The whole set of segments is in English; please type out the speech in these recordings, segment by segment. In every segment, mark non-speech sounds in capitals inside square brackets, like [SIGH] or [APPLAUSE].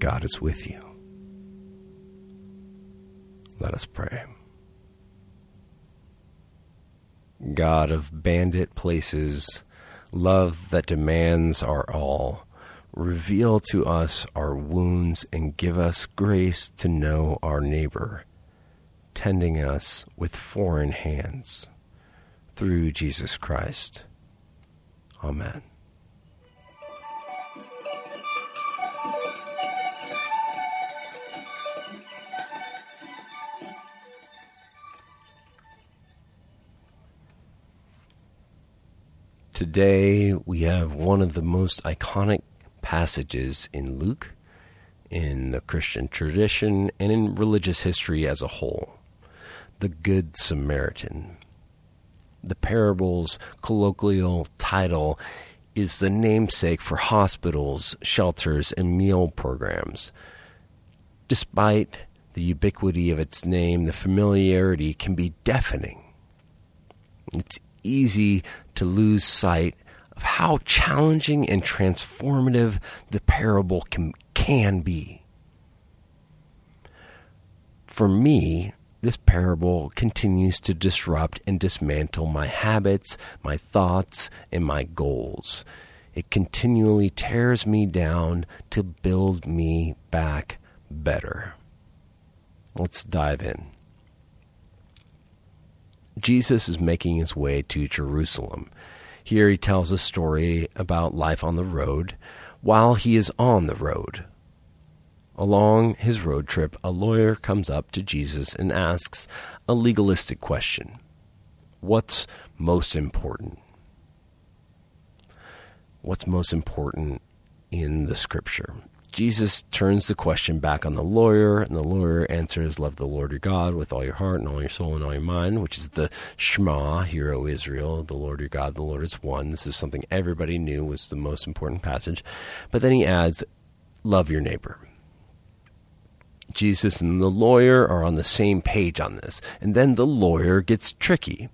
God is with you. Let us pray. God of bandit places, love that demands our all, reveal to us our wounds and give us grace to know our neighbor, tending us with foreign hands. Through Jesus Christ. Amen. Today we have one of the most iconic passages in Luke, in the Christian tradition, and in religious history as a whole the Good Samaritan. The parable's colloquial title is the namesake for hospitals, shelters, and meal programs. Despite the ubiquity of its name, the familiarity can be deafening. It's easy to lose sight of how challenging and transformative the parable can, can be. For me, this parable continues to disrupt and dismantle my habits, my thoughts, and my goals. It continually tears me down to build me back better. Let's dive in. Jesus is making his way to Jerusalem. Here he tells a story about life on the road while he is on the road. Along his road trip, a lawyer comes up to Jesus and asks a legalistic question What's most important? What's most important in the scripture? Jesus turns the question back on the lawyer, and the lawyer answers, Love the Lord your God with all your heart and all your soul and all your mind, which is the Shema, Hear, O Israel, the Lord your God, the Lord is one. This is something everybody knew was the most important passage. But then he adds, Love your neighbor. Jesus and the lawyer are on the same page on this. And then the lawyer gets tricky.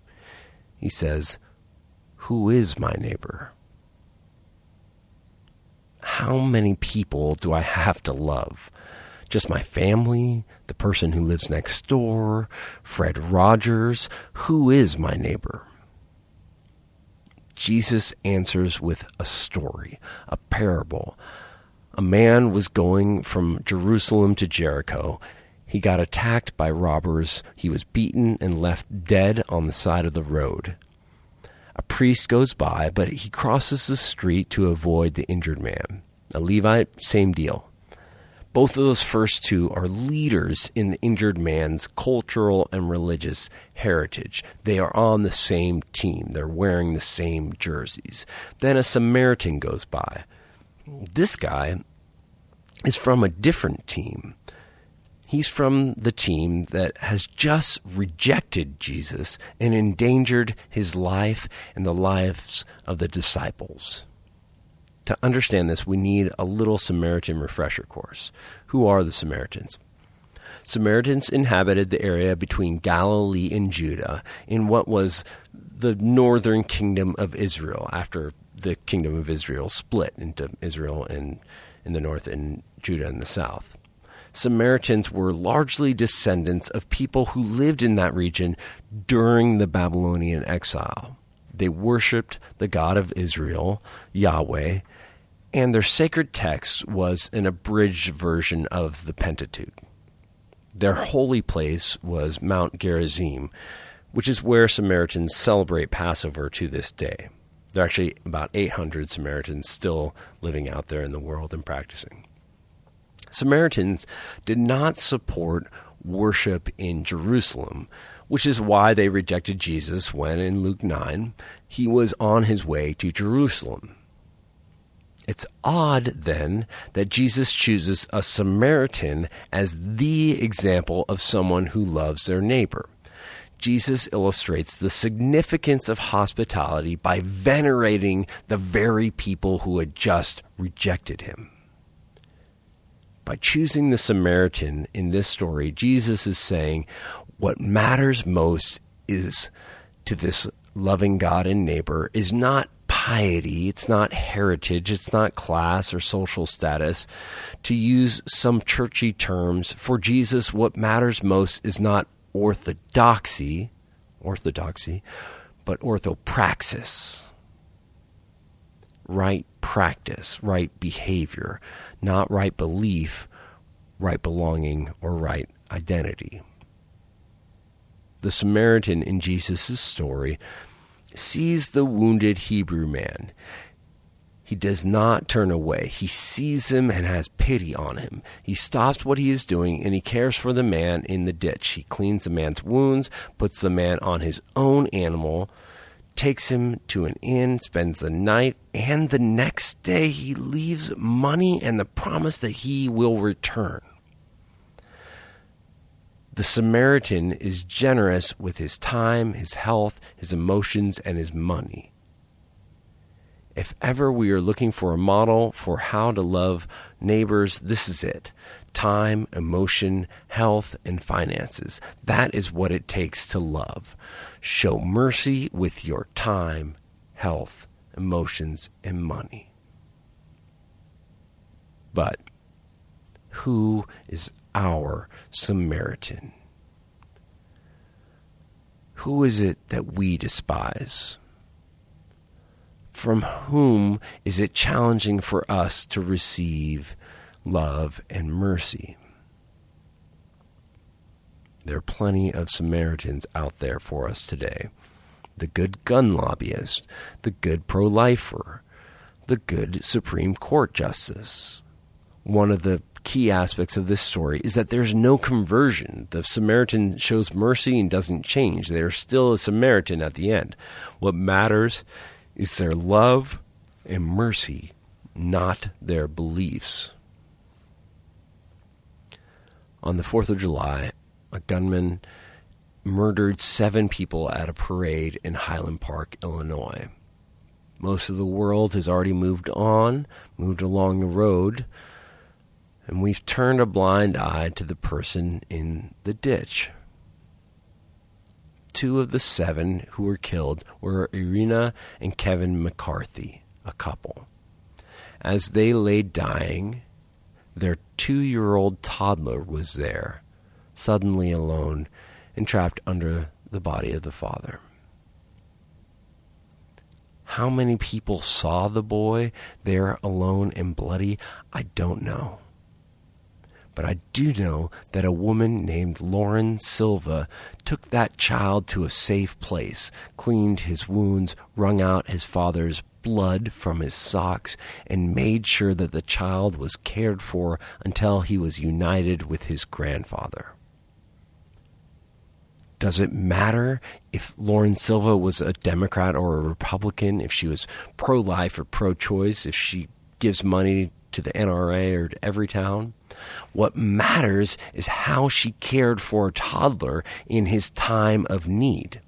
He says, Who is my neighbor? How many people do I have to love? Just my family, the person who lives next door, Fred Rogers? Who is my neighbor? Jesus answers with a story, a parable. A man was going from Jerusalem to Jericho. He got attacked by robbers. He was beaten and left dead on the side of the road. A priest goes by, but he crosses the street to avoid the injured man. A Levite, same deal. Both of those first two are leaders in the injured man's cultural and religious heritage. They are on the same team, they're wearing the same jerseys. Then a Samaritan goes by. This guy is from a different team. He's from the team that has just rejected Jesus and endangered his life and the lives of the disciples. To understand this, we need a little Samaritan refresher course. Who are the Samaritans? Samaritans inhabited the area between Galilee and Judah in what was the northern kingdom of Israel after the kingdom of Israel split into Israel in, in the north and Judah in the south. Samaritans were largely descendants of people who lived in that region during the Babylonian exile. They worshiped the God of Israel, Yahweh, and their sacred text was an abridged version of the Pentateuch. Their holy place was Mount Gerizim, which is where Samaritans celebrate Passover to this day. There are actually about 800 Samaritans still living out there in the world and practicing. Samaritans did not support worship in Jerusalem, which is why they rejected Jesus when, in Luke 9, he was on his way to Jerusalem. It's odd, then, that Jesus chooses a Samaritan as the example of someone who loves their neighbor. Jesus illustrates the significance of hospitality by venerating the very people who had just rejected him. By choosing the Samaritan in this story, Jesus is saying what matters most is to this loving God and neighbor is not piety, it's not heritage, it's not class or social status. To use some churchy terms, for Jesus, what matters most is not orthodoxy, orthodoxy, but orthopraxis. Right practice, right behavior, not right belief, right belonging, or right identity. The Samaritan in Jesus' story sees the wounded Hebrew man. He does not turn away. He sees him and has pity on him. He stops what he is doing and he cares for the man in the ditch. He cleans the man's wounds, puts the man on his own animal, takes him to an inn, spends the night, and the next day he leaves money and the promise that he will return. The Samaritan is generous with his time, his health, his emotions, and his money. If ever we are looking for a model for how to love neighbors, this is it. Time, emotion, health, and finances. That is what it takes to love. Show mercy with your time, health, emotions, and money. But who is our Samaritan? Who is it that we despise? From whom is it challenging for us to receive love and mercy? There are plenty of Samaritans out there for us today. The good gun lobbyist, the good pro lifer, the good Supreme Court justice. One of the key aspects of this story is that there's no conversion. The Samaritan shows mercy and doesn't change. They are still a Samaritan at the end. What matters is their love and mercy, not their beliefs. On the 4th of July, a gunman murdered seven people at a parade in Highland Park, Illinois. Most of the world has already moved on, moved along the road and we've turned a blind eye to the person in the ditch. Two of the seven who were killed were Irina and Kevin McCarthy, a couple. As they lay dying, their two year old toddler was there, suddenly alone and trapped under the body of the father. How many people saw the boy there alone and bloody? I don't know but I do know that a woman named Lauren Silva took that child to a safe place, cleaned his wounds, wrung out his father's blood from his socks, and made sure that the child was cared for until he was united with his grandfather. Does it matter if Lauren Silva was a Democrat or a Republican, if she was pro life or pro choice, if she gives money to the NRA or to Everytown. What matters is how she cared for a toddler in his time of need.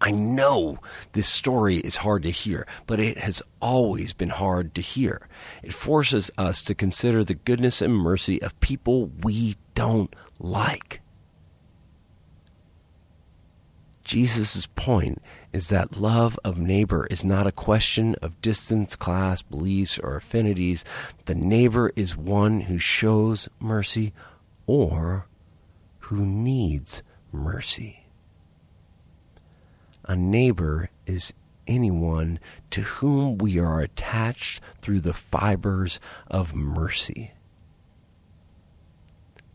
I know this story is hard to hear, but it has always been hard to hear. It forces us to consider the goodness and mercy of people we don't like. Jesus' point is that love of neighbor is not a question of distance, class, beliefs, or affinities. The neighbor is one who shows mercy or who needs mercy. A neighbor is anyone to whom we are attached through the fibers of mercy.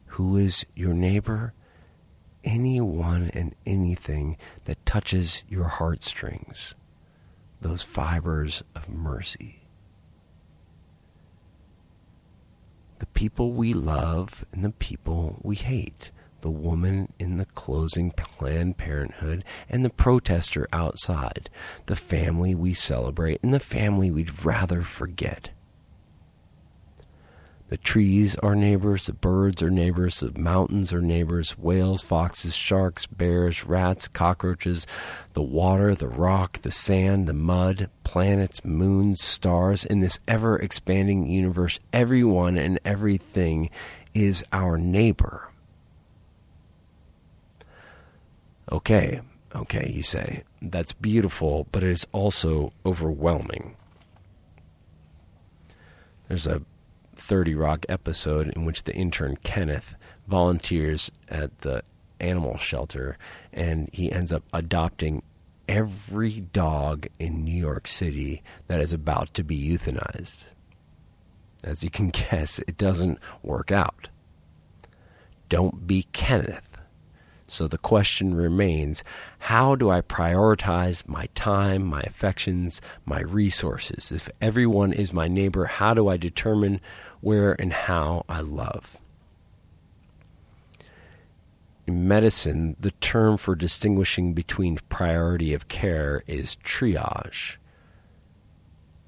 Who is your neighbor? Anyone and anything that touches your heartstrings, those fibers of mercy. The people we love and the people we hate, the woman in the closing Planned Parenthood and the protester outside, the family we celebrate and the family we'd rather forget. The trees are neighbors, the birds are neighbors, the mountains are neighbors, whales, foxes, sharks, bears, rats, cockroaches, the water, the rock, the sand, the mud, planets, moons, stars, in this ever expanding universe, everyone and everything is our neighbor. Okay, okay, you say. that's beautiful, but it is also overwhelming. There's a 30 Rock episode in which the intern Kenneth volunteers at the animal shelter and he ends up adopting every dog in New York City that is about to be euthanized. As you can [LAUGHS] guess, it doesn't work out. Don't be Kenneth. So the question remains how do I prioritize my time, my affections, my resources? If everyone is my neighbor, how do I determine where and how I love? In medicine, the term for distinguishing between priority of care is triage.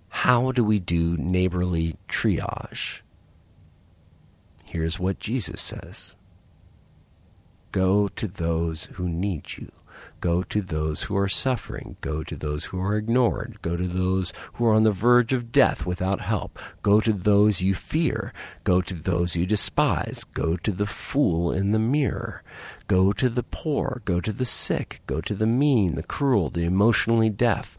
How do we do neighborly triage? Here's what Jesus says Go to those who need you. Go to those who are suffering. Go to those who are ignored. Go to those who are on the verge of death without help. Go to those you fear. Go to those you despise. Go to the fool in the mirror. Go to the poor. Go to the sick. Go to the mean, the cruel, the emotionally deaf.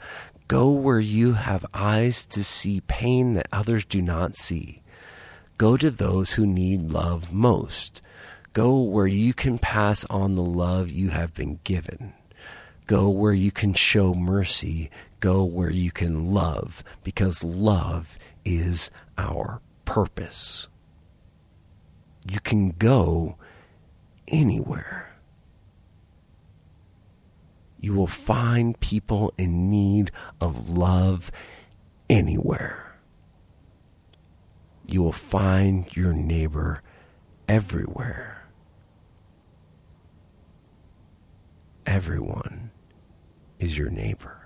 Go where you have eyes to see pain that others do not see. Go to those who need love most. Go where you can pass on the love you have been given. Go where you can show mercy. Go where you can love, because love is our purpose. You can go anywhere. You will find people in need of love anywhere. You will find your neighbor everywhere. Everyone is your neighbor.